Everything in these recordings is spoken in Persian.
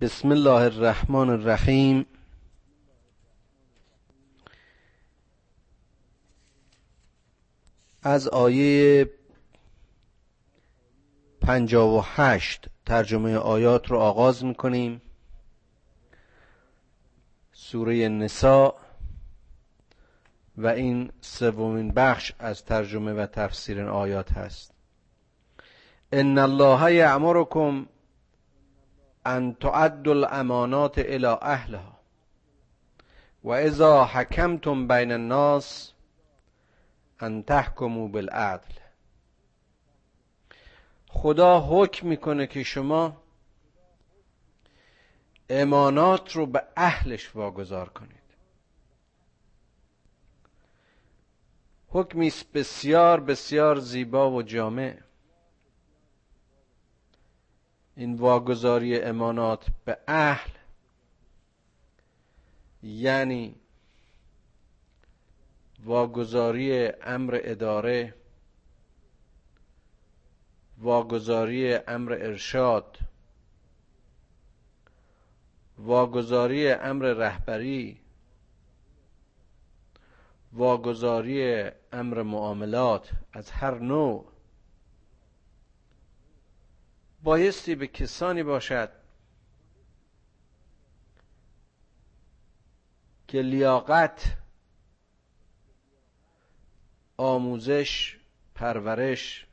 بسم الله الرحمن الرحیم. از آیه پنجاه و هشت ترجمه آیات رو آغاز می‌کنیم. سوره نسا و این سومین بخش از ترجمه و تفسیر آیات هست. ان الله یعمرکم ان تعدوا الامانات الى اهلها و اذا حکمتم بین الناس ان تحکموا بالعدل. خدا حکم می‌کنه که شما امانات رو به اهلش واگذار کنید. حکمی بسیار بسیار زیبا و جامع. این واگذاری امانات به اهل. یعنی واگذاری امر اداره واگذاری امر ارشاد واگذاری امر رهبری واگذاری امر معاملات از هر نوع. بایستی به کسانی باشد که لیاقت آموزش پرورش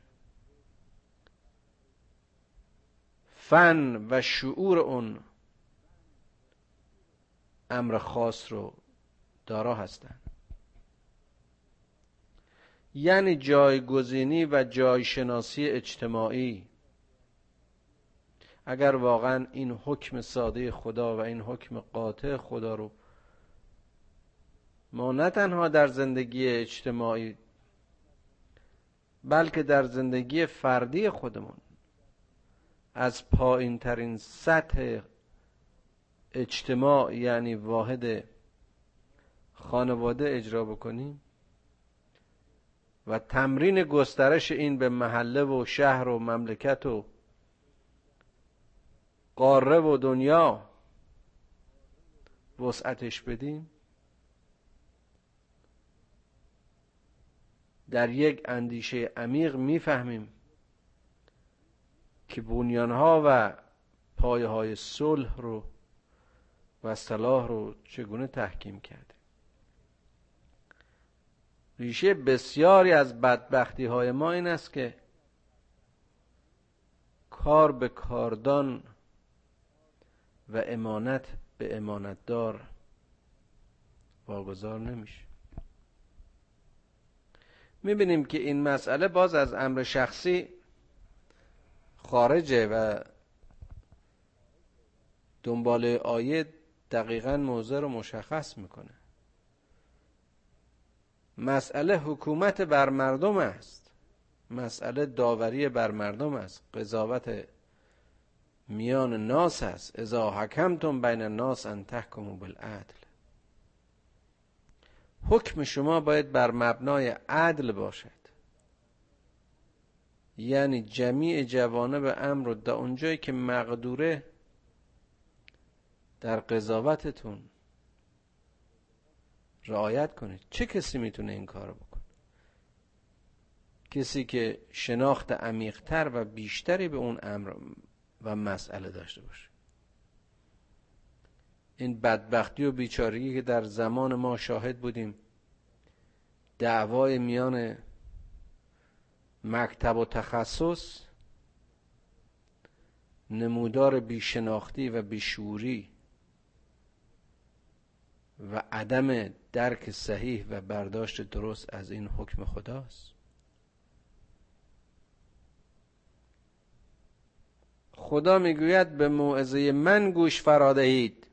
فن و شعور اون امر خاص رو دارا هستند. یعنی جایگزینی و جایشناسی اجتماعی. اگر واقعا این حکم ساده خدا و این حکم قاطع خدا رو ما نه تنها در زندگی اجتماعی بلکه در زندگی فردی خودمون از پایین ترین سطح اجتماع یعنی واحد خانواده اجرا بکنیم و تمرین گسترش این به محله و شهر و مملکت و قاره و دنیا. وسعتش بدیم در یک اندیشه عمیق می‌فهمیم که بنیانها و پایه های صلح رو و صلاح رو چگونه تحکیم کرده. ریشه بسیاری از بدبختی های ما این است که کار به کاردان و امانت به امانتدار واگذار نمیشه. می‌بینیم که این مسئله باز از امر شخصی خارجه و دنبال آیه دقیقا موضع رو مشخص می‌کنه. مسئله حکومت بر مردم است. مسئله داوری بر مردم است. قضاوت میان ناس است اذا حکمتم بین الناس ان تحکموا بالعدل. حکم شما باید بر مبنای عدل باشد. یعنی جمیع جوانب امر در اونجایی که مقدوره در قضاوتتون رعایت کنید. چه کسی می‌تونه این کار بکنه؟ کسی که شناخت عمیقتر و بیشتری به اون امر و مسئله داشته باشه این بدبختی و بیچارگی که در زمان ما شاهد بودیم دعوای میان مکتب و تخصص نمودار بیشناختی و بیشوری و عدم درک صحیح و برداشت درست از این حکم خداست. خدا می‌گوید به موعظه من گوش فرادهید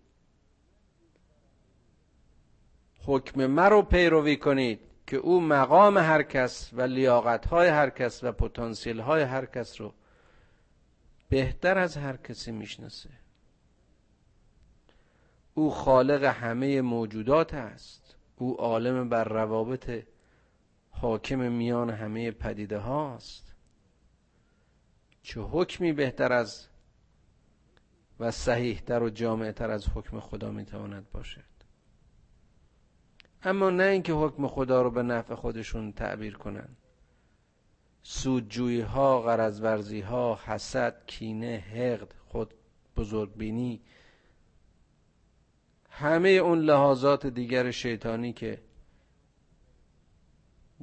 حکم مرا پیروی کنید که او مقام هر کس و لیاقت های هر کس و پتانسیل های هر کس رو بهتر از هر کسی می‌شناسه. او خالق همه موجودات است. او عالم بر روابط حاکم میان همه پدیده هاست. چه حکمی بهتر از و صحیح در و جامع تر از حکم خدا می‌تواند باشد. اما نه اینکه حکم خدا رو به نفع خودشون تعبیر کنند سودجویی ها غرض ها حسد کینه حقد خود بزرگبینی همه اون لحاظات دیگر شیطانی که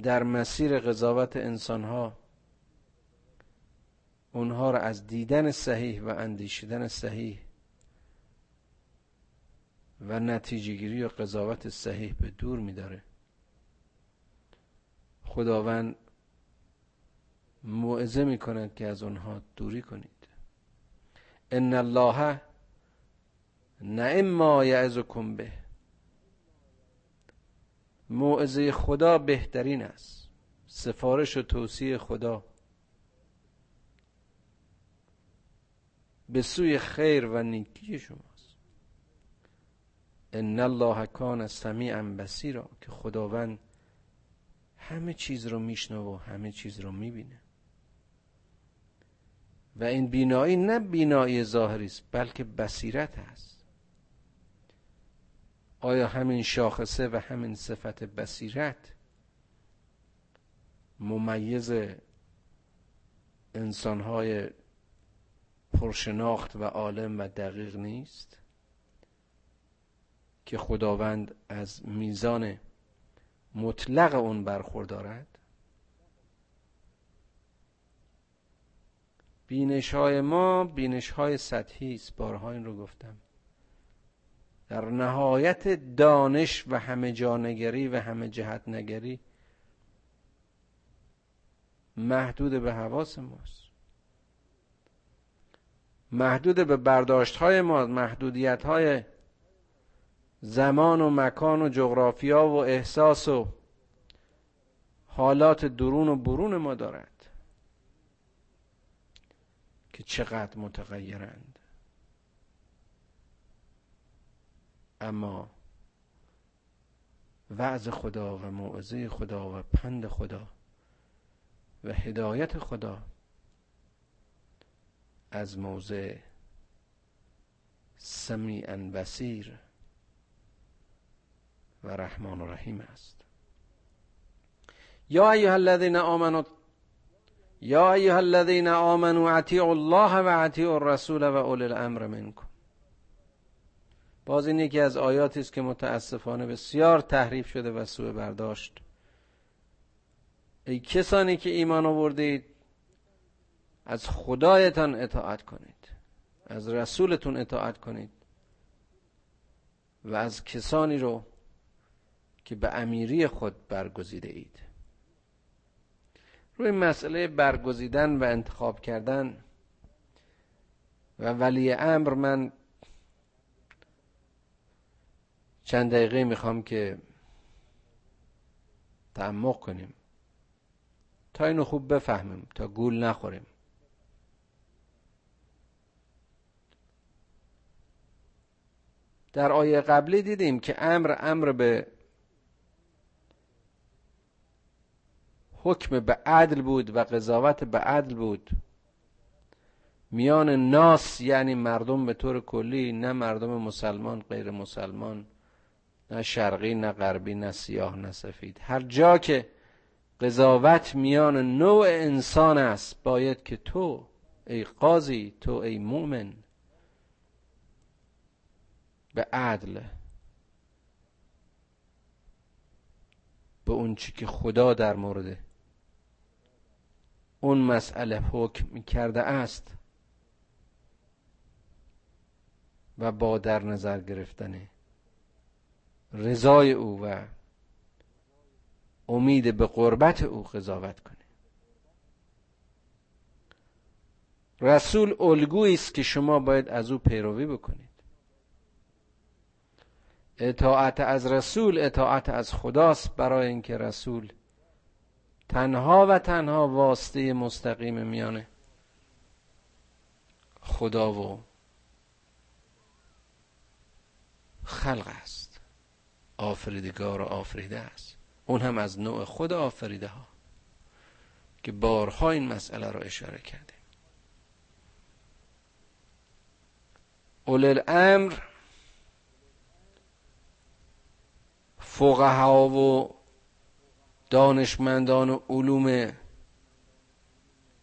در مسیر قضاوت انسان ها اونها را از دیدن صحیح و اندیشیدن صحیح و نتیجه گیری و قضاوت صحیح به دور میداره. خداوند موعظه می کند که از آنها دوری کنید. ان الله نعم ما یعظکم به. موعظه خدا بهترین است. سفارش و توصیه خدا به سوی خیر و نیکی شماست. ان الله کان سمیعا بصیرا که خداوند همه چیز رو میشنوه و همه چیز رو می‌بینه. و این بینایی نه بینایی ظاهری است بلکه بصیرت است آیا همین شاخصه و همین صفت بصیرت ممیز انسانهای پرشناخت و عالم و دقیق نیست؟ که خداوند از میزان مطلق اون برخوردارد؟ بینش های ما بینش های سطحی است بارها این رو گفتم. در نهایت دانش و همه جانگری و همه جهت نگری محدود به حواس ماست. محدود به برداشت های ما محدودیت های زمان و مکان و جغرافیا و احساس و حالات درون و برون ما دارد که چقدر متغیرند. اما وعظ خدا و موعظه خدا و پند خدا و هدایت خدا از موضع سمیعا بسیر و رحمان و رحیم است. یا ایها الذین آمنوا یا ایها الذین آمنوا اطیعوا الله و اطیعوا الرسول و اولی الامر منکم. باز این یکی از آیاتی است که متاسفانه بسیار تحریف شده و سوء برداشت. ای کسانی که ایمان آوردید از خدایتان اطاعت کنید. از رسولتون اطاعت کنید. و از کسانی رو که به امیری خود برگزیده اید. روی مسئله برگزیدن و انتخاب کردن و ولی امر من چند دقیقه می‌خوام که تعمق کنیم. تا اینو خوب بفهمیم تا گول نخوریم. در آیه قبلی دیدیم که امر امر به حکم به عدل بود و قضاوت به عدل بود. میان ناس یعنی مردم به طور کلی نه مردم مسلمان غیر مسلمان نه شرقی نه غربی نه سیاه نه سفید. هر جا که قضاوت میان نوع انسان است باید که تو ای قاضی تو ای مؤمن. به عدل به اون چی که خدا در مورد اون مسئله حکم کرده است و با در نظر گرفتن رضای او و امید به قربت او قضاوت کنه. رسول الگویی است که شما باید از او پیروی بکنید. اطاعت از رسول اطاعت از خداست برای اینکه رسول تنها و تنها واسطه مستقیم میانه خدا و خلق است. آفریدگار و آفریده است. اون هم از نوع خود آفریده ها که بارها این مسئله را اشاره کرده اول الامر فقها و دانشمندان و علوم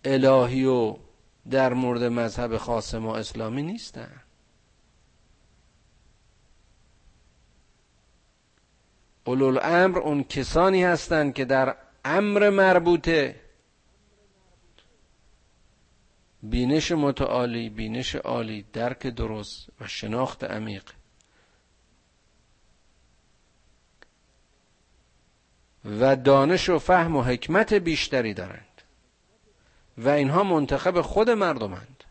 الهی و در مورد مذهب خاص ما اسلامی نیستن. اولو امر اون کسانی هستند که در امر مربوطه بینش متعالی بینش عالی درک درست و شناخت عمیق و دانش و فهم و حکمت بیشتری دارند. و اینها منتخب خود مردمند.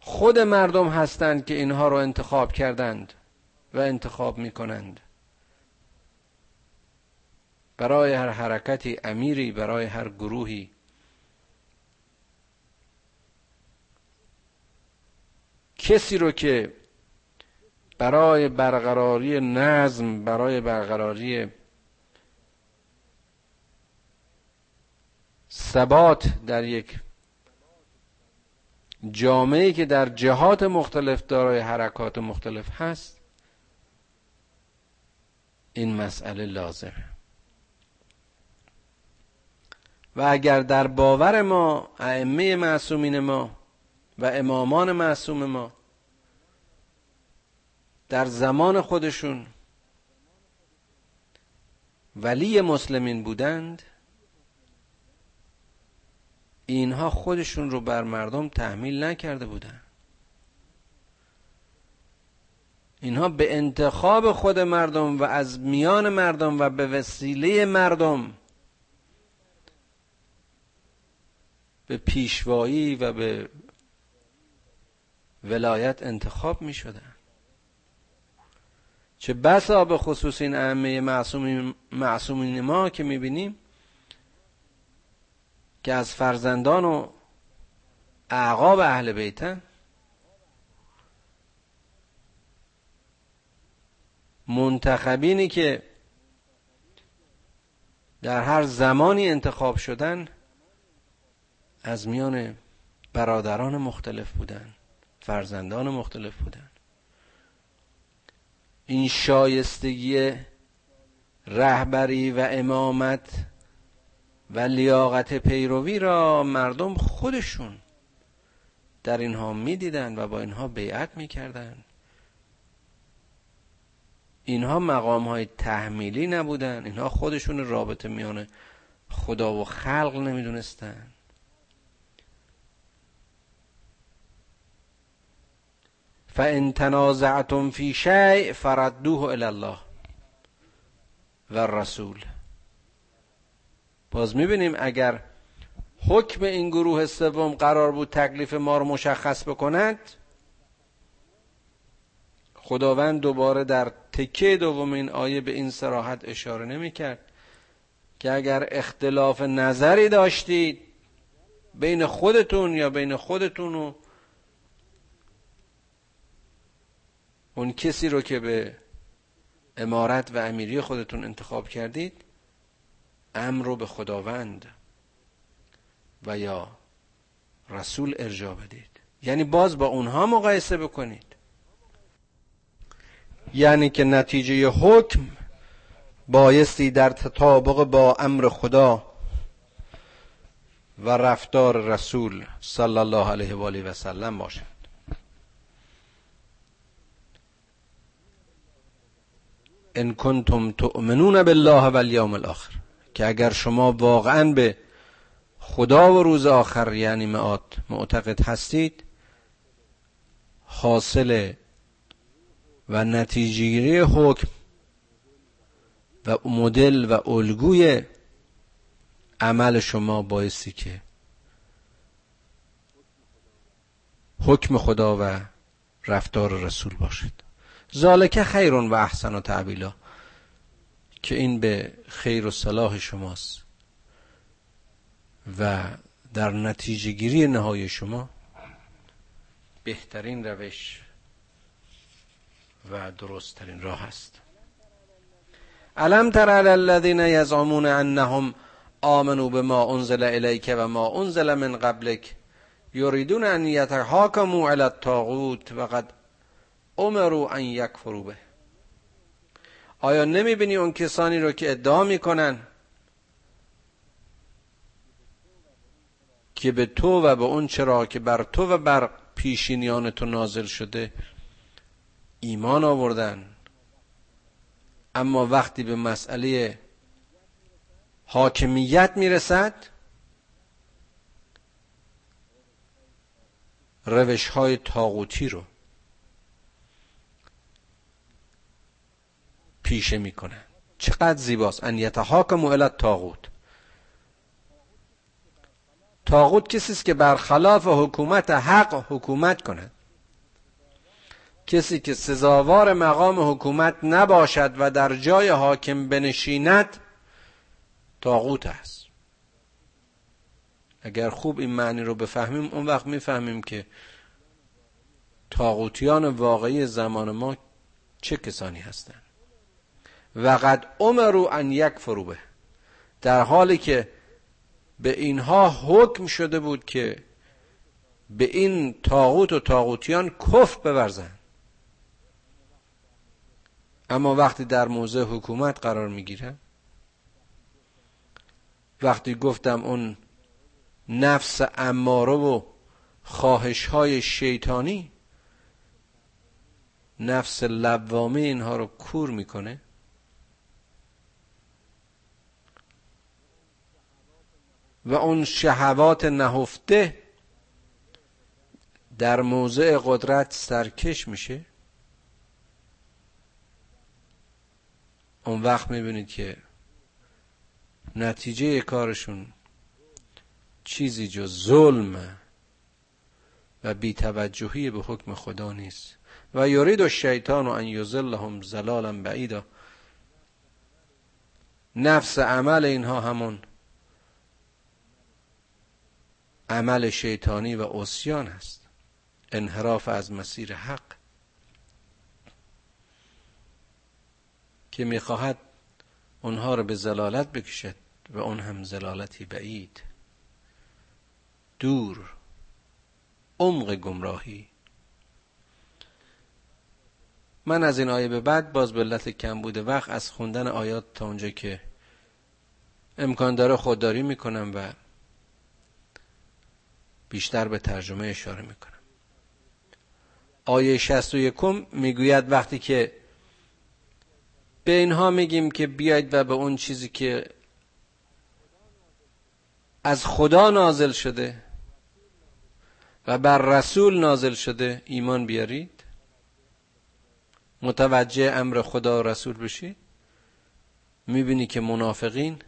خود مردم هستند که اینها رو انتخاب کردند و انتخاب می کنند برای هر حرکتی امیری برای هر گروهی. کسی رو که برای برقراری نظم برای برقراری ثبات در یک جامعه که در جهات مختلف دارای حرکات مختلف هست این مسئله لازمه. و اگر در باور ما ائمه معصومین ما و امامان معصوم ما در زمان خودشون ولی مسلمین بودند اینها خودشون رو بر مردم تحمیل نکرده بودند. اینها به انتخاب خود مردم و از میان مردم و به وسیله مردم به پیشوایی و به ولایت انتخاب می شدن چه بسا به خصوص این ائمه معصومین ما که می بینیم که از فرزندان و اعقاب اهل بیتن منتخبینی که در هر زمانی انتخاب شدن از میان برادران مختلف بودن فرزندان مختلف بودن. این شایستگی رهبری و امامت و لیاقت پیروی را مردم خودشون در اینها می‌دیدند و با اینها بیعت می‌کردند اینها مقام های تحمیلی نبودن. اینها خودشون رابطه میان خدا و خلق نمی‌دونستن. فان تنازعتم فی شیء فردوه الی الله و رسول باز می‌بینیم اگر حکم این گروه سوم قرار بود تکلیف ما رو مشخص بکند خداوند دوباره در تکه دوم این آیه به این سراحت اشاره نمی کرد که اگر اختلاف نظری داشتید بین خودتون یا بین خودتون و اون کسی رو که به امارت و امیری خودتون انتخاب کردید امر رو به خداوند و یا رسول ارجا بدید. یعنی باز با اونها مقایسه بکنید. یعنی که نتیجه حکم بایستی در تطابق با امر خدا و رفتار رسول صلی الله علیه و آله و سلم باشد. ان کنتم تؤمنون بالله و الیوم الاخر. که اگر شما واقعا به خدا و روز آخر یعنی معاد معتقد هستید حاصل و نتیجه حکم و مدل و الگوی عمل شما بایستی که حکم خدا و رفتار رسول باشد. ذالک خیرون و احسن و تعبیلا که این به خیر و صلاح شماست. و در نتیجه گیری نهای شما بهترین روش و درست ترین راه است. علم تر علی الذین یزعمون انهم آمنوا بما انزل الیک و ما انزل من قبلک یریدون ان یتحاکموا علی الطاغوت و قد امروا ان یکفروا به. آیا نمی‌بینی اون کسانی رو که ادعا می‌کنن که به تو و به اون چرا که بر تو و بر پیشینیان تو نازل شده ایمان آوردن؟ اما وقتی به مسئله حاکمیت می‌رسد روش های تاغوتی رو پیشه می‌کنن چقدر زیباست. ان یتحاکم الی تاغوت تاغوت کسی است که برخلاف حکومت حق حکومت کند. کسی که سزاوار مقام حکومت نباشد و در جای حاکم بنشیند تاغوت است. اگر خوب این معنی رو بفهمیم اون وقت می‌فهمیم که تاغوتیان واقعی زمان ما چه کسانی هستند. و قد امرو ان یک به. در حالی که به اینها حکم شده بود که به این تاغوت و تاغوتیان کف بورزند اما وقتی در موضع حکومت قرار می‌گیرن وقتی گفتم اون نفس اماره و خواهش های شیطانی نفس لبوامه اینها رو کور می‌کنه و اون شهوات نهفته در موضع قدرت سرکش میشه. اون وقت می‌بینید که نتیجه کارشون چیزی جز ظلم و بیتوجهی به حکم خدا نیست. و یرید الشیطان ان یزلهم زلالا بعیدا. نفس عمل اینها همون عمل شیطانی و اسیان است. انحراف از مسیر حق. که می‌خواهد اونها رو به زلالت بکشد و اون هم زلالتی بعید. دور. عمق گمراهی. من از این آیه به بعد باز به علت کم بوده وقت از خوندن آیات تا اونجا که امکان داره خودداری می‌کنم و بیشتر به ترجمه اشاره می‌کنم. آیه 61 می‌گوید وقتی که به اینها میگیم که بیاید و به اون چیزی که از خدا نازل شده و بر رسول نازل شده ایمان بیارید متوجه امر خدا و رسول بشید می‌بینی که منافقین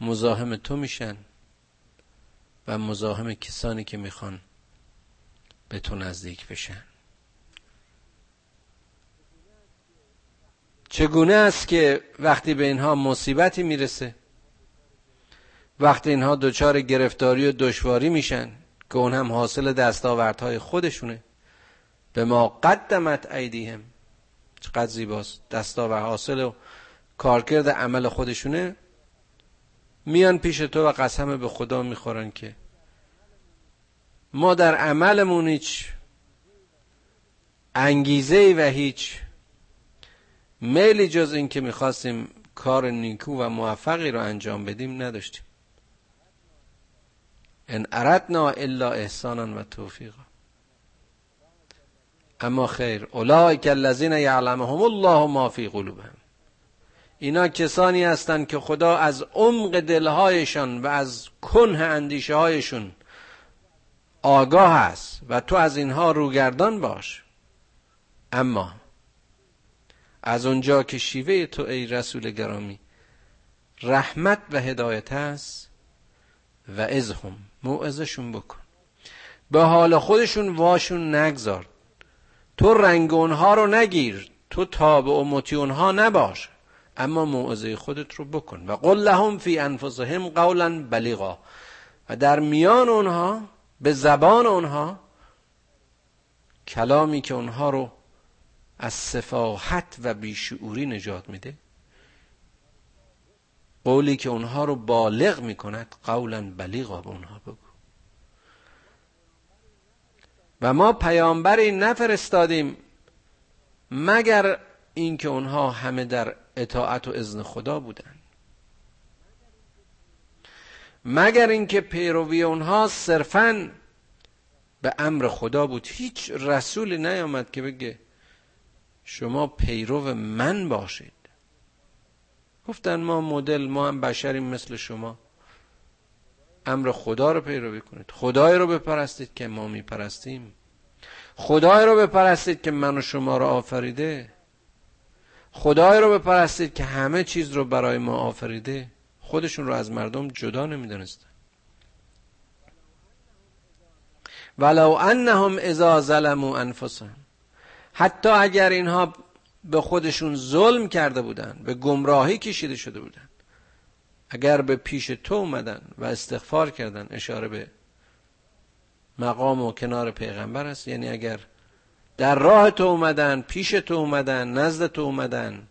مزاحم تو میشن. و مزاحم کسانی که می‌خوان به تو نزدیک بشن. چگونه است که وقتی به اینها مصیبتی می‌رسه وقتی اینها دچار گرفتاری و دشواری میشن که اون هم حاصل دستاوردهای خودشونه به ما قدمت ایدیهم. چقدر زیباست. دستاورد حاصل و کارکرد عمل خودشونه. میان پیش تو و قسم به خدا می‌خورن که ما در عملمون هیچ انگیزه و هیچ میلی جز این که می‌خواستیم کار نیکو و موفقی رو انجام بدیم نداشتیم. ان اردنا الا احسانا و توفیقا. اما خیر اولئک الذین یعلمهم الله ما فی قلوبهم. اینا کسانی هستند که خدا از عمق دلهایشان و از کنه اندیشه هایشون آگاه است و تو از اینها روگردان باش. اما از اونجا که شیوه تو ای رسول گرامی رحمت و هدایت است و ازهم موعظشون بکن. به حال خودشون واشون نگذار. تو رنگ اونها رو نگیر. تو تابع و مطیع اونها نباش. اما موعظه خودت رو بکن. و قل لهم فی انفسهم قولا بلیغا. و در میان اونها به زبان اونها کلامی که اونها رو از سفاحت و بیشعوری نجات میده قولی که اونها رو بالغ می‌کند قولا بلیغا به اونها بگو. و ما پیامبری نفرستادیم مگر اینکه اونها همه در اطاعت و اذن خدا بودن. مگر اینکه پیروی اونها صرفا به امر خدا بود. هیچ رسولی نیامد که بگه شما پیرو من باشید. گفتن ما مدل ما هم بشریم مثل شما. امر خدا رو پیروی کنید. خدای رو بپرستید که ما میپرستیم. خدای رو بپرستید که من و شما رو آفریده. خدای رو بپرستید که همه چیز رو برای ما آفریده. خودشون رو از مردم جدا نمی‌دونستن. ولو انهم اذا ظلموا انفسهم. حتی اگر اینها به خودشون ظلم کرده بودن به گمراهی کشیده شده بودن اگر به پیش تو اومدن و استغفار کردن اشاره به مقام و کنار پیغمبر است. یعنی اگر در راه تو اومدن پیش تو اومدن نزد تو اومدن.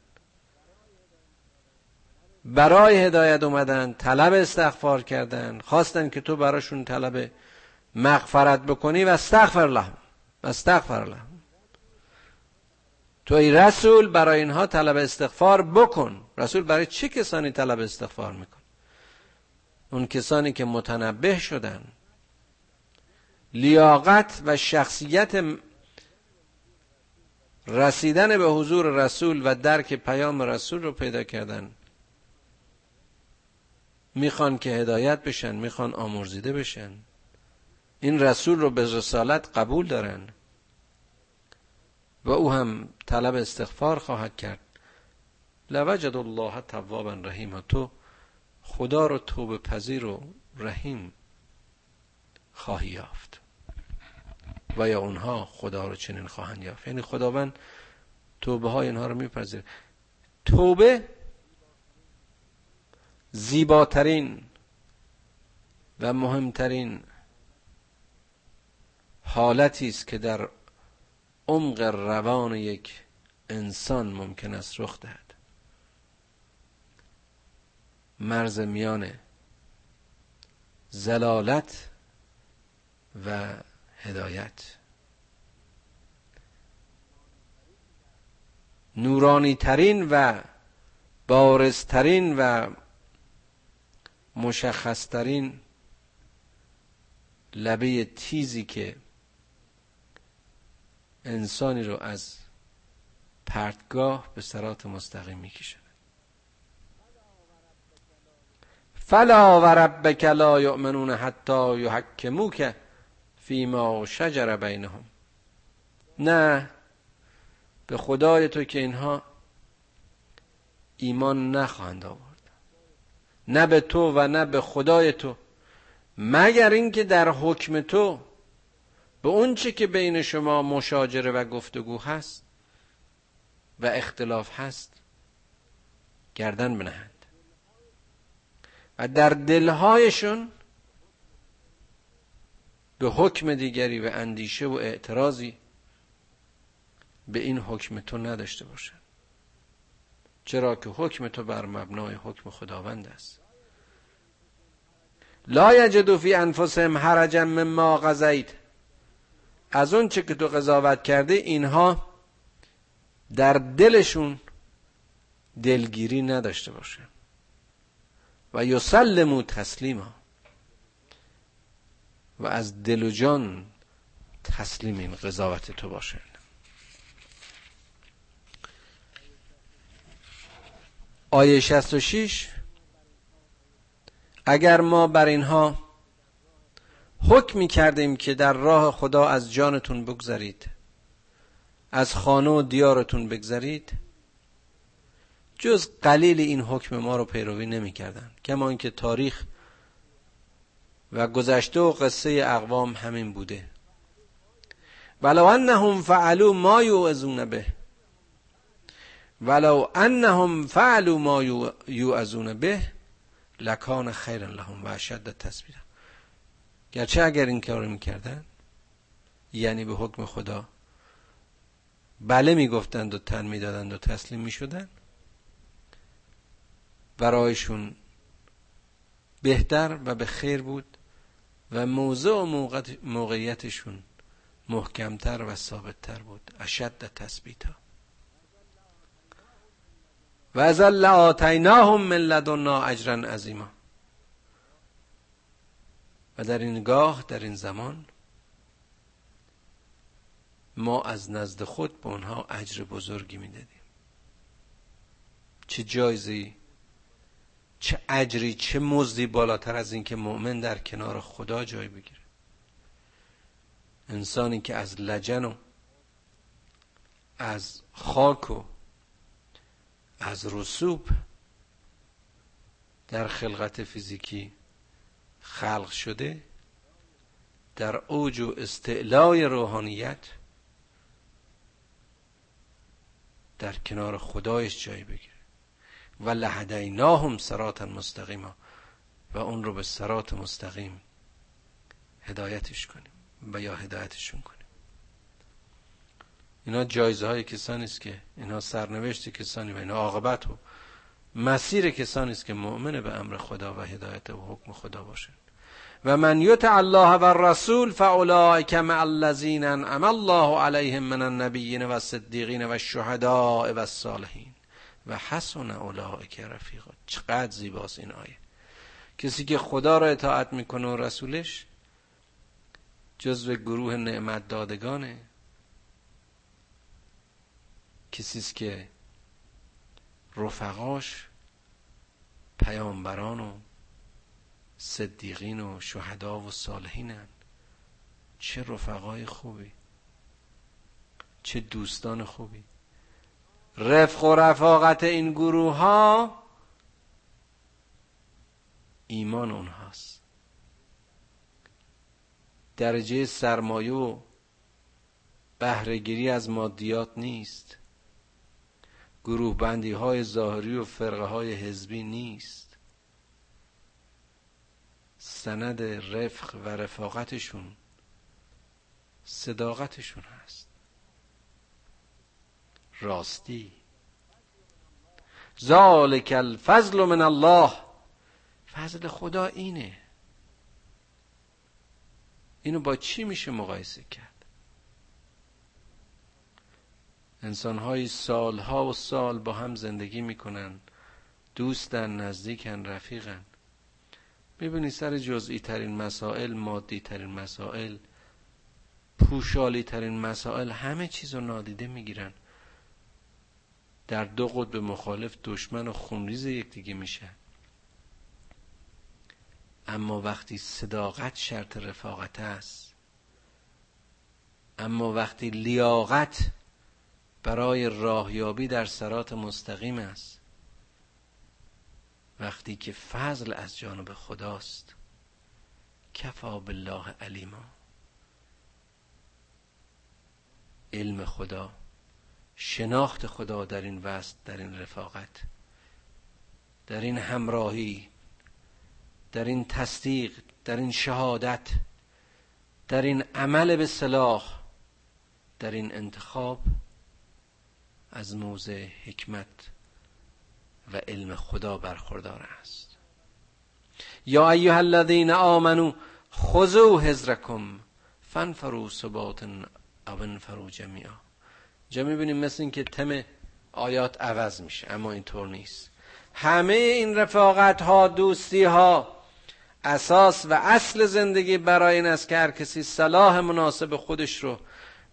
برای هدایت اومدن طلب استغفار کردن. خواستن که تو براشون طلب مغفرت بکنی. و استغفر لهم. و استغفر لهم. تو ای رسول برای اینها طلب استغفار بکن. رسول برای چه کسانی طلب استغفار میکن؟ اون کسانی که متنبه شدن. لیاقت و شخصیت رسیدن به حضور رسول و درک پیام رسول رو پیدا کردن. می‌خوان که هدایت بشن می‌خوان آمرزیده بشن. این رسول رو به رسالت قبول دارن. و او هم طلب استغفار خواهد کرد. لوجد الله توابا رحیم تو خدا رو توبه پذیر و رحیم خواهی یافت. و یا اونها خدا رو چنین خواهند یافت. یعنی خداوند توبه های اینها رو میپذیر توبه زیباترین و مهمترین حالتی است که در عمق روان یک انسان ممکن است رخ دهد. مرز میان زلالت و هدایت. نورانی ترین و بارزترین و مشخصترین لبه تیزی که انسانی رو از پرتگاه به سرات مستقیم می‌کشه. فلا و ربک لا یؤمنون حتی یحکموک. فیما شجر بینهم. نه به خدای تو که اینها ایمان نخواهند آورد. نه به تو و نه به خدای تو. مگر اینکه در حکم تو به اونچه که بین شما مشاجره و گفتگو هست و اختلاف هست گردن بنهند. و در دلهایشون به حکم دیگری و اندیشه و اعتراضی به این حکم تو نداشته باشند چرا که حکم تو بر مبنای حکم خداوند است. لا یجدو فی انفسهم حرجا مما قضیت از اون چه که تو قضاوت کرده اینها در دلشون دلگیری نداشته باشه. و یسلمو تسلیما. و از دل و جان تسلیم این قضاوت تو باشه. آیه 66 اگر ما بر اینها حکم می کردیم که در راه خدا از جانتون بگذرید از خانه و دیارتون بگذرید جز قلیل این حکم ما رو پیروی نمی کردن کما اینکه تاریخ و گذشته و قصه اقوام همین بوده. ولو انهم فعلوا ما یوعظون به. ولو انهم فعلوا ما یوعظون به لکان خیر لهم و اشد تثبیتا گرچه اگر این کار می‌کردن یعنی به حکم خدا بله می‌گفتند و تن می‌دادند و تسلیم می‌شدند برایشون بهتر و به خیر بود. و موضع و موقعیتشون محکمتر و ثابتتر بود. اشد تثبیتا. و از آتیناهم من لدنا اجرا عظیما. و در این گاه در این زمان ما از نزد خود به اونها اجر بزرگی می‌دادیم. چه جایزی چه اجری چه مزدی بالاتر از اینکه مؤمن در کنار خدا جای بگیره. انسانی که از لجن و از خاک و از رسوب در خلقت فیزیکی خلق شده در اوج و استعلای روحانیت در کنار خدایش جای بگیره. و لهدیناهم سراتا مستقیما و اون رو به سرات مستقیم هدایتش کنیم و یا هدایتشون کنیم. اینا جایزه های کسانی است که اینا سرنوشت کسانی و اینا عاقبت و مسیر کسانی است که مؤمن به امر خدا و هدایت و حکم خدا باشند و من یطع الله و الرسول فاولئک مع الذین انعم الله علیهم من النبیین و الصدیقین و الشهداء و الصالحین. و حسن اولئک رفیقا چقدر زیباست این آیه. کسی که خدا را اطاعت می‌کنه و رسولش جزو گروه نعمت دادگانه. کسی که رفقاش پیامبران و صدیقین و شهدا و صالحینن. چه رفقای خوبی. چه دوستان خوبی. رفق و رفاقت این گروه ها ایمان اونهاست. درجه سرمایه و بهرهگیری از مادیات نیست. گروه بندی های ظاهری و فرقه های حزبی نیست. سند رفق و رفاقتشون صداقتشون هست. راستی. ذالک الفضل من الله. فضل خدا اینه. اینو با چی میشه مقایسه کرد؟ انسان های سالها و سال با هم زندگی می‌کنن دوستن نزدیکن رفیقن. می‌بینی سر جزئی ترین مسائل مادی ترین مسائل پوشالی ترین مسائل همه چیز رو نادیده می‌گیرن. در دو قطب مخالف دشمن و خونریز یکدیگه میشن اما وقتی صداقت شرط رفاقت است اما وقتی لیاقت برای راهیابی در سرات مستقیم است وقتی که فضل از جانب خداست کفا بالله علیما. علم خدا. شناخت خدا در این وسط در این رفاقت در این همراهی در این تصدیق در این شهادت در این عمل به صلاح در این انتخاب از موزه حکمت و علم خدا برخوردار است. یا ایها الذین آمنو خذوا حذرکم فانفروا ثبات او انفروا جمیعا. جا می‌بینیم مثل این که تم آیات عوض میشه اما اینطور نیست. همه این رفاقت ها دوستی ها اساس و اصل زندگی برای این است که هر کسی صلاح مناسب خودش رو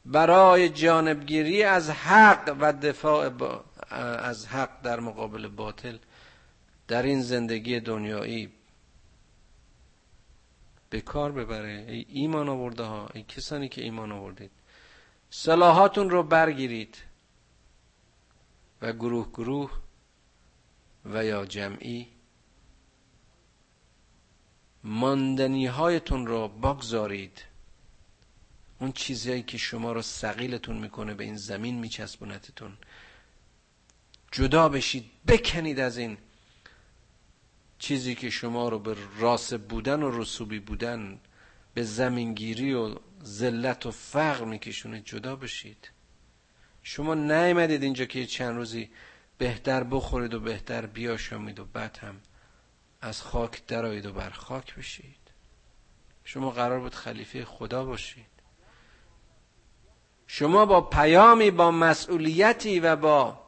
برای جانبگیری از حق و دفاع از حق در مقابل باطل در این زندگی دنیایی به کار ببره. ای ایمان آورده ها ای کسانی که ایمان آوردید. صلاحاتون رو برگیرید. و گروه گروه و یا جمعی ماندنی هایتون رو بگذارید. اون چیزهایی که شما رو سقیلتون می‌کنه به این زمین میچسبونتتون. جدا بشید بکنید از این چیزی که شما رو به راس بودن و رسوبی بودن به زمینگیری و ذلت و فقر میکشونه جدا بشید. شما نیامدید اینجا که چند روزی بهتر بخورید و بهتر بیاشامید و بعد هم از خاک درایید و بر خاک بشید. شما قرار بود خلیفه خدا باشید. شما با پیامی با مسئولیتی و با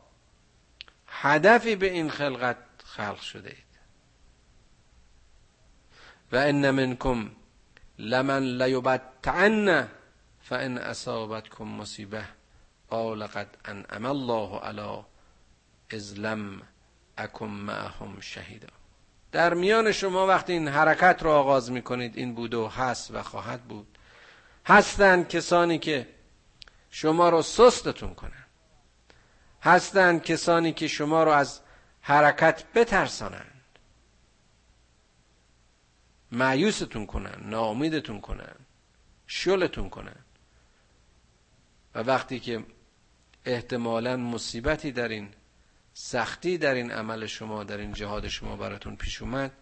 هدفی به این خلقت خلق شده اید و ان منکم لمن لیبتعن فان اصابتکم مصیبه قال قد انعم الله علی از لم اکم معهم شهیدا. در میان شما وقتی این حرکت رو آغاز می‌کنید این بود و هست و خواهد بود. هستند کسانی که شما رو سستتون کنن. هستند کسانی که شما رو از حرکت بترسانند معیوستون کنن ناامیدتون کنن شلتون کنن. و وقتی که احتمالا مصیبتی در این سختی در این عمل شما در این جهاد شما براتون پیش اومد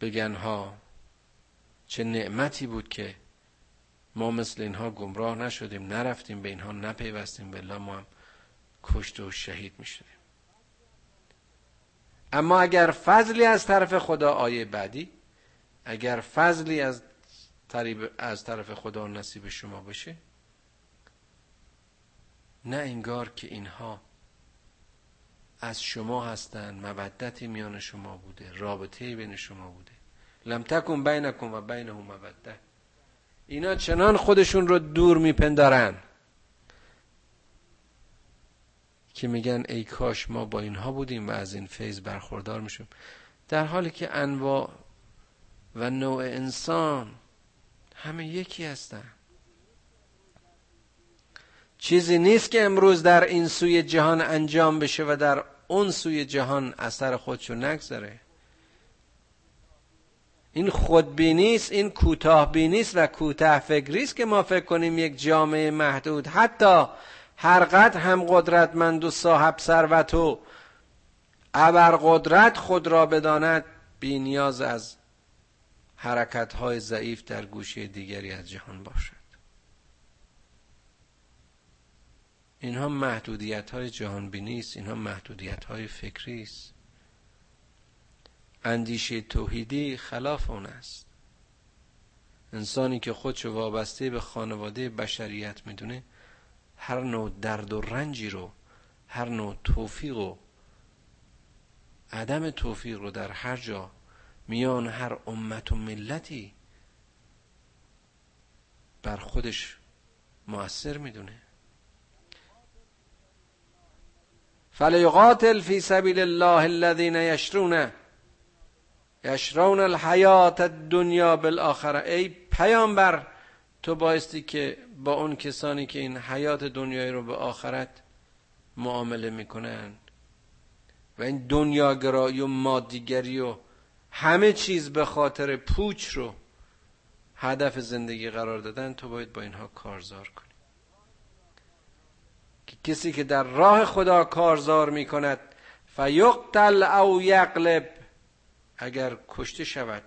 بگن ها چه نعمتی بود که ما مثل اینها گمراه نشدیم نرفتیم به اینها نپیوستیم به ما هم کشت و شهید می شدیم اما اگر فضلی از طرف خدا آیه بعدی اگر فضلی از از طرف خدا نصیب شما بشه نه انگار که اینها از شما هستند مودتی میان شما بوده رابطه بین شما بوده. لم تکن بینکم و بینهم موده اینا چنان خودشون رو دور میپندارن. که میگن ای کاش ما با اینها بودیم و از این فیض برخوردار میشیم در حالی که انواع و نوع انسان همه یکی هستن. چیزی نیست که امروز در این سوی جهان انجام بشه و در اون سوی جهان اثر خودشو نگذاره. این خودبینی است این کوتاه بینی و کوتاه فکری است که ما فکر کنیم یک جامعه محدود. حتی هر قدر هم قدرتمند و صاحب ثروت و قدرت خود را بداند بی نیاز از حرکت های ضعیف در گوشه دیگری از جهان باشد. اینها محدودیت های جهان بینی است اینها محدودیت های فکری است. اندیشه توحیدی خلاف اون است. انسانی که خودشو وابسته به خانواده بشریت می‌دونه هر نوع درد و رنجی رو هر نوع توفیق و عدم توفیق رو در هر جا میان هر امت و ملتی بر خودش مؤثر می‌دونه. فلیقاتل فی سبیل الله الذین یشرون یشرون الحیات الدنیا بالآخره ای پیامبر تو بایستی که با اون کسانی که این حیات دنیایی رو به آخرت معامله می‌کنن و این دنیاگرایی و مادیگری و همه چیز به خاطر پوچ رو هدف زندگی قرار دادن تو باید با اینها کارزار کنی. که کسی که در راه خدا کارزار می‌کند فیقتل او یقلب اگر کشته شود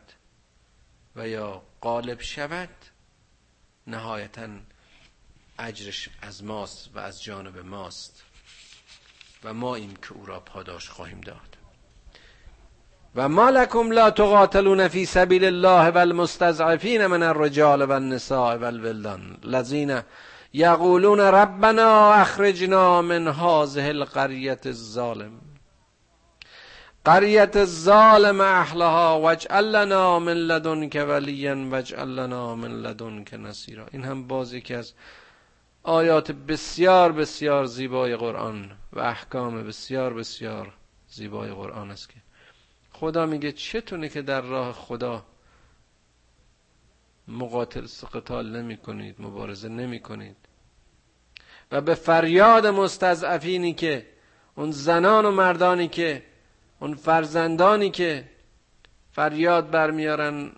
و یا غالب شود نهایتا اجرش از ماست و از جانب ماست و ما این که او را پاداش خواهیم داد. و ما لکم لا تقاتلون فی سبیل الله والمستضعفین من الرجال والنساء والولدان الذين یقولون ربنا اخرجنا من هذه القرية الظالم. قریت ظالم اهلها واجعل لنا من لدنک ولیا واجعل لنا من لدنک نصیرا. این هم باز یکی از آیات بسیار بسیار زیبای قرآن و احکام بسیار بسیار زیبای قرآن است که خدا میگه چتونه که در راه خدا مقاتل قتال نمی کنید مبارزه نمی کنید و به فریاد مستضعفینی که اون زنان و مردانی که اون فرزندانی که فریاد برمیارن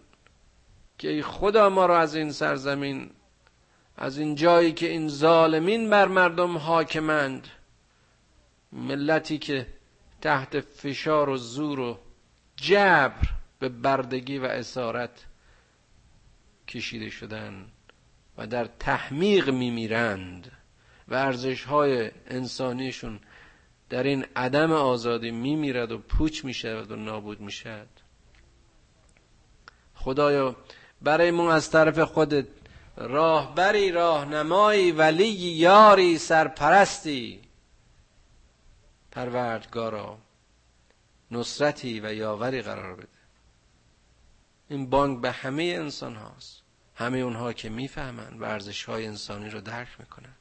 که ای خدا ما رو از این سرزمین از این جایی که این ظالمین بر مردم حاکمند ملتی که تحت فشار و زور و جبر به بردگی و اسارت کشیده شدن و در تحمیق میمیرند و ارزش های انسانیشون در این عدم آزادی میمیرد و پوچ می‌شود و نابود می‌شد. خدایا برای ما از طرف خودت راهبری راهنمایی ولی یاری سرپرستی. پروردگارا نصرتی و یاوری قرار بده. این بانک به همه انسان هاست. همه اونها که می‌فهمند ورزش های انسانی رو درک می‌کنند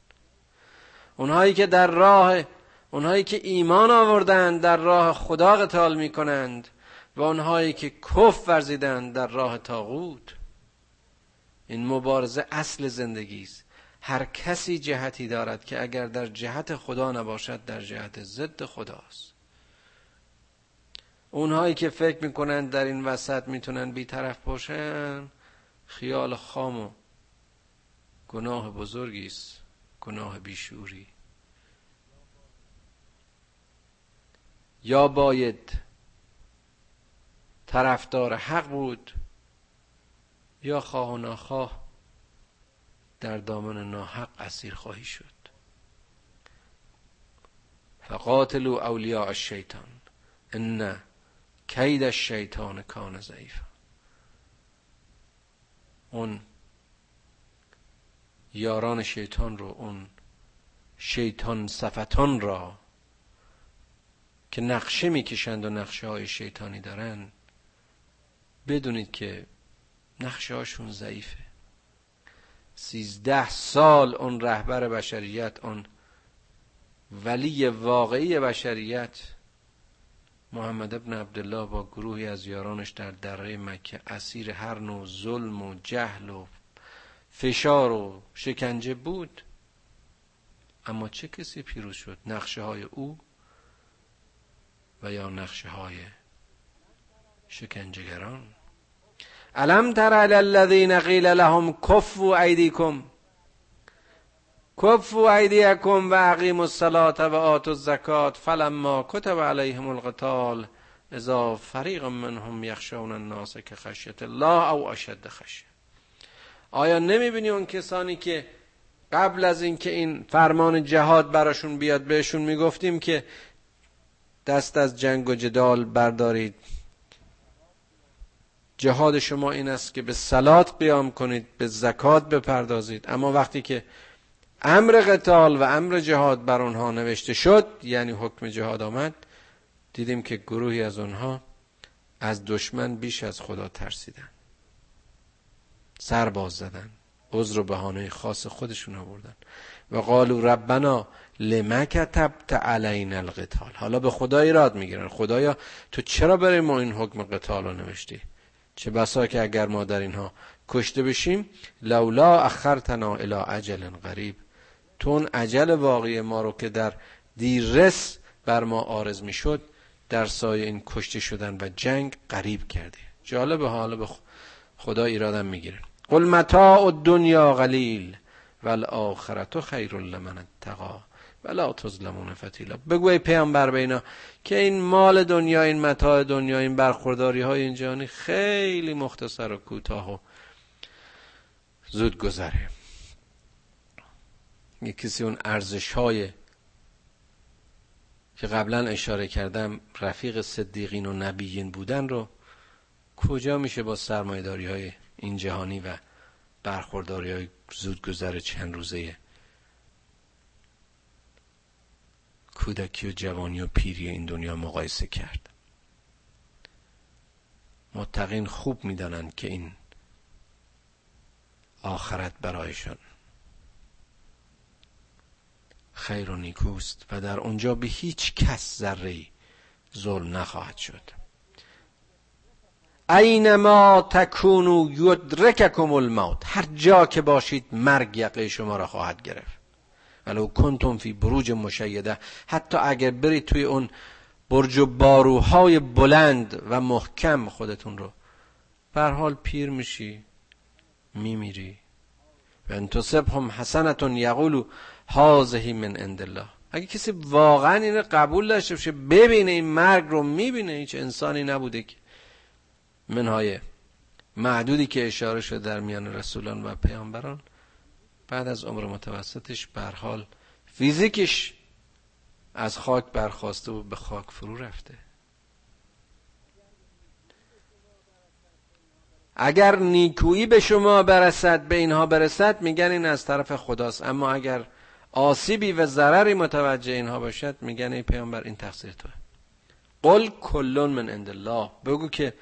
اونهایی که در راه اونهایی که ایمان آوردند در راه خدا قتال می‌کنند و اونهایی که کف ورزیدند در راه تاغوت این مبارزه اصل زندگی است. هر کسی جهتی دارد که اگر در جهت خدا نباشد در جهت ضد خداست. اونهایی که فکر می‌کنند در این وسط می‌تونن بیطرف باشن خیال خام و گناه بزرگی است گناه بیشوری یا باید طرفدار حق بود یا خواه و ناخواه در دامن ناحق اسیر خواهی شد. فقاتلوا اولیاء الشیطان. ان کید الشیطان کان ضعیفا. اون یاران شیطان رو اون شیطان صفتان را که نقشه می‌کشند و نقشه های شیطانی دارن بدونید که نقشه هاشون ضعیفه. سیزده سال اون رهبر بشریت اون ولی واقعی بشریت محمد ابن عبدالله با گروهی از یارانش در دره مکه اسیر هر نوع ظلم و جهل و فشار و شکنجه بود. اما چه کسی پیروز شد؟ نقشه های او و یا نقشه های شکنجهگران. علم تر علی الذین قیل لهم کفوا ایدیکم. کفوا ایدیکم و اقیموا الصلاة و آتوا الزکات فلما کتب علیهم القتال اذا فریق منهم یخشون الناس که خشیت الله او اشد خشیه. آیا نمی‌بینی اون کسانی که قبل از اینکه این فرمان جهاد براشون بیاد بهشون می‌گفتیم که دست از جنگ و جدال بردارید. جهاد شما این است که به سلات قیام کنید به زکات بپردازید. اما وقتی که امر قتال و امر جهاد بر آنها نوشته شد یعنی حکم جهاد آمد دیدیم که گروهی از آنها از دشمن بیش از خدا ترسیدن سر باز زدن عذر و بهانه خاص خودشون آوردن و قالو ربنا لما کتبت علینا القتال. حالا به خدا ایراد می‌گیرن. خدایا تو چرا برای ما این حکم قتال رو نوشتی؟ چه بسا که اگر ما در اینها کشته بشیم لولا اخرتنا الى عجل قریب تون عجل واقعی ما رو که در دیررس بر ما آرز می‌شد در سایه این کشته شدن و جنگ قریب کرده جالب حالا به خدا ایرادم می‌گیره. قل متاع الدنیا قلیل والآخرت خیر لمن اتقا. ولا تظلمون فتیلا بگو ای پیامبر بینا که این مال دنیا این متاع دنیا این برخورداری های این جهانی خیلی مختصر و کوتاه و زود گذره. یه کسی اون ارزش های که قبلا اشاره کردم رفیق صدیقین و نبیین بودن رو کجا میشه با سرمایداری های این جهانی و برخورداری های زود گذر چند روزه کودکی و جوانی و پیری این دنیا مقایسه کرد. متقین خوب می‌دانند که این آخرت برایشان خیر و نیکوست و در اونجا به هیچ کس ذره ظلم نخواهد شد. اینما تکونو یدرککم الموت. هر جا که باشید مرگ یقه شما را خواهد گرفت. ولو کنتم فی بروج مشیده. حتی اگر برید توی اون برج و باروهای بلند و محکم خودتون رو بر حال پیر میشی میمیری. و انتصب هم حسنتون یقولو حاضهی من عند الله. اگه کسی واقعا این قبول داشته باشه ببینه این مرگ رو می‌بینه هیچ انسانی نبوده که منهای معدودی که اشاره شده در میان رسولان و پیامبران. بعد از عمر متوسطش بر حال فیزیکش از خاک برخواسته و به خاک فرو رفته. اگر نیکویی به شما برسد به اینها برسد میگن این از طرف خداست. اما اگر آسیبی و ضرری متوجه اینها باشد میگن ای پیامبر این تقصیر توه. قل کلون من عند الله. بگو که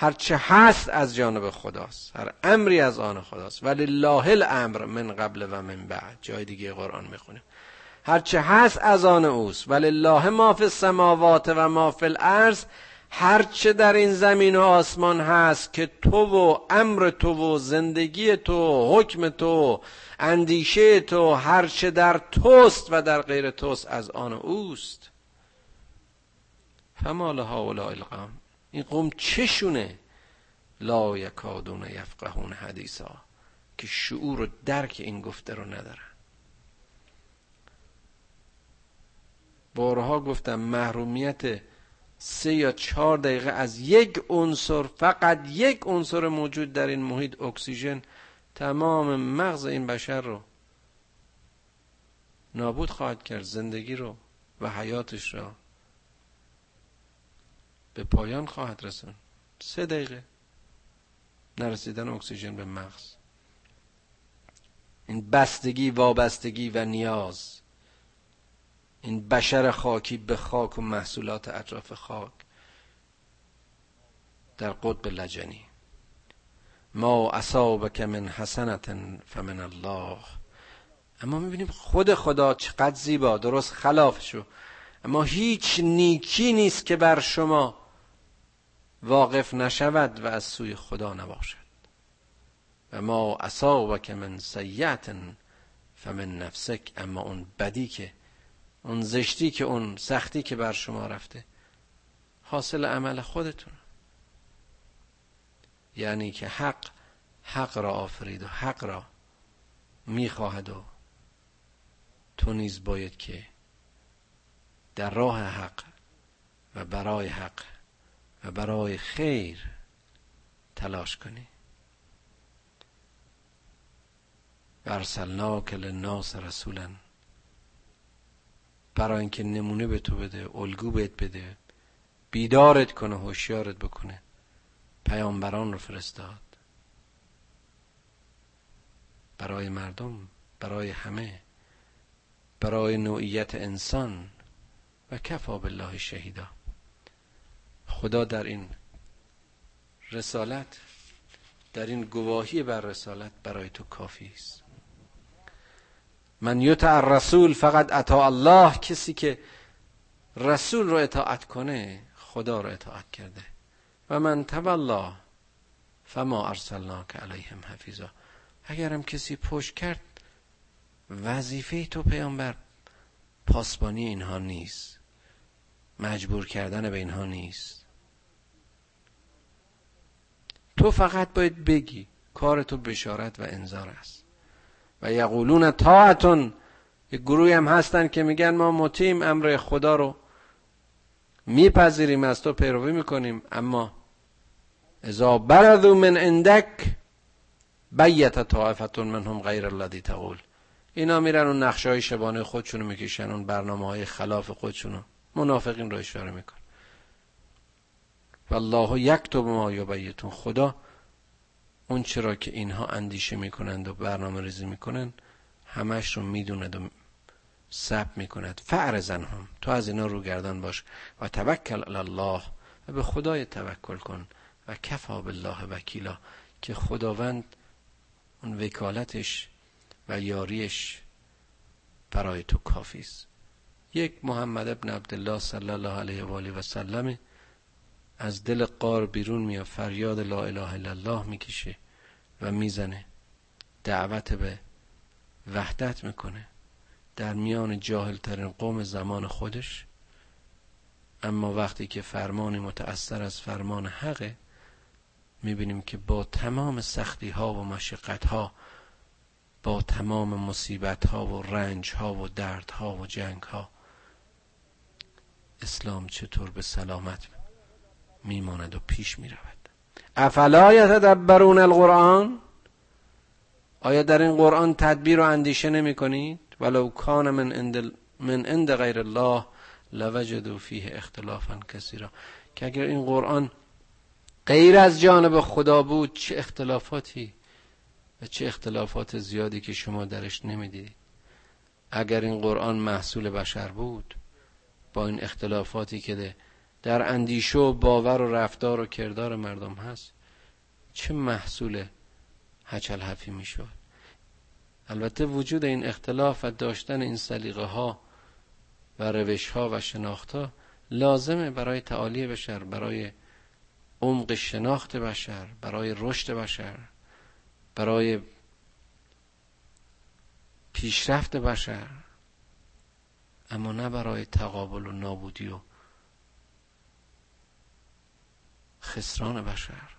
هر چه هست از جانب خداست هر امری از آن خداست. ولی الله الامر من قبل و من بعد. جای دیگه قرآن می‌خونیم هر چه هست از آن اوست. ولی الله ما فی السماوات و ما فی الارض. هر چه در این زمین و آسمان هست که تو و امر تو و زندگی تو حکم تو اندیشه تو هر چه در توست و در غیر توست از آن اوست. فما لها ولا القام این قوم چشونه لا یکادون یفقهون حدیثا که شعور و درک این گفته رو ندارن. بارها گفتم محرومیت سه یا چهار دقیقه از یک عنصر فقط یک عنصر موجود در این محیط اکسیژن تمام مغز این بشر رو نابود خواهد کرد زندگی رو و حیاتش را به پایان خواهد رسون سه دقیقه. نرسیدن اکسیژن به مغز. این بستگی وابستگی و نیاز. این بشر خاکی به خاک و محصولات اطراف خاک. در قطب لجنی. ما اصابک من حسنت فمن الله. اما می‌بینیم خود خدا چقدر زیبا. درست خلافشو اما هیچ نیکی نیست که بر شما واقف نشود و از سوی خدا نباشد. و ما اصابک من سیعت فمن نفسک اما اون بدی که اون زشتی که اون سختی که بر شما رفته حاصل عمل خودتون. یعنی که حق حق را آفرید و حق را می‌خواهد و تو نیز باید که در راه حق و برای حق و برای خیر تلاش کنی. ارسلناک للناس رسولا. برای اینکه نمونه به تو بده الگو بهت بده بیدارت کنه هوشیارت بکنه. پیامبران رو فرستاد. برای مردم برای همه برای نوعیت انسان و کفا بالله شهیدا. خدا در این رسالت در این گواهی بر رسالت برای تو کافی است. من یطع الرسول فقط اطاع الله. کسی که رسول رو اطاعت کنه خدا رو اطاعت کرده. و من الله فما ارسلناک علیهم حفیظا. اگرم کسی پشت کرد وظیفه تو پیامبر پاسبانی اینها نیست. مجبور کردن به اینها نیست. تو فقط باید بگی کار تو بشارت و انذار است. و یقولون طاعتون. یک گروهی هم هستن که میگن ما مطیم امر خدا رو میپذیریم از تو پیروی می‌کنیم. اما اذا بردو من اندک بیت طائفتون منهم غیر الذی تقول. اینا میرن اون نقشه های شبانه خودشونو می‌کشن اون برنامه های خلاف خودشونو. منافقین رو اشاره میکن والله یکتب ما یبیتون. خدا اون چرا که اینها اندیشه می‌کنند و برنامه ریزی می‌کنند همش رو می‌دوند و سب می‌کند. فعرزن هم. تو از اینا رو گردن باش. و توکل الله و به خدای توکل کن. و کفا بالله وکیلا. که خداوند اون وکالتش و یاریش برای تو کافی یک محمد ابن عبدالله صلی الله علیه و آله و سلم از دل قار بیرون میاد فریاد لا اله الا الله می‌کشه و می‌زنه. دعوت به وحدت می‌کنه. در میان جاهل ترین قوم زمان خودش. اما وقتی که فرمانی متأثر از فرمان حقه می‌بینیم که با تمام سختی ها و مشقت ها با تمام مصیبت ها و رنج ها و درد ها و جنگ ها اسلام چطور به سلامت میماند و پیش می‌رود؟ افلا یتدبرون القرآن؟ آیا در این قرآن تدبیر و اندیشه نمی کنید ولو کان من عند من عند غیر الله لوجدوا فیه اختلافا کثیرا. که اگر این قرآن غیر از جانب خدا بود چه اختلافاتی و چه اختلافات زیادی که شما درش نمی‌دید اگر این قرآن محصول بشر بود با این اختلافاتی که در اندیشه و باور و رفتار و کردار مردم هست چه محصول هچل حفی می‌شد البته وجود این اختلاف و داشتن این سلیقه ها و روش ها و شناخت ها لازمه برای تعالی بشر برای عمق شناخت بشر برای رشد بشر برای پیشرفت بشر. اما نه برای تقابل و نابودی و خسران بشر.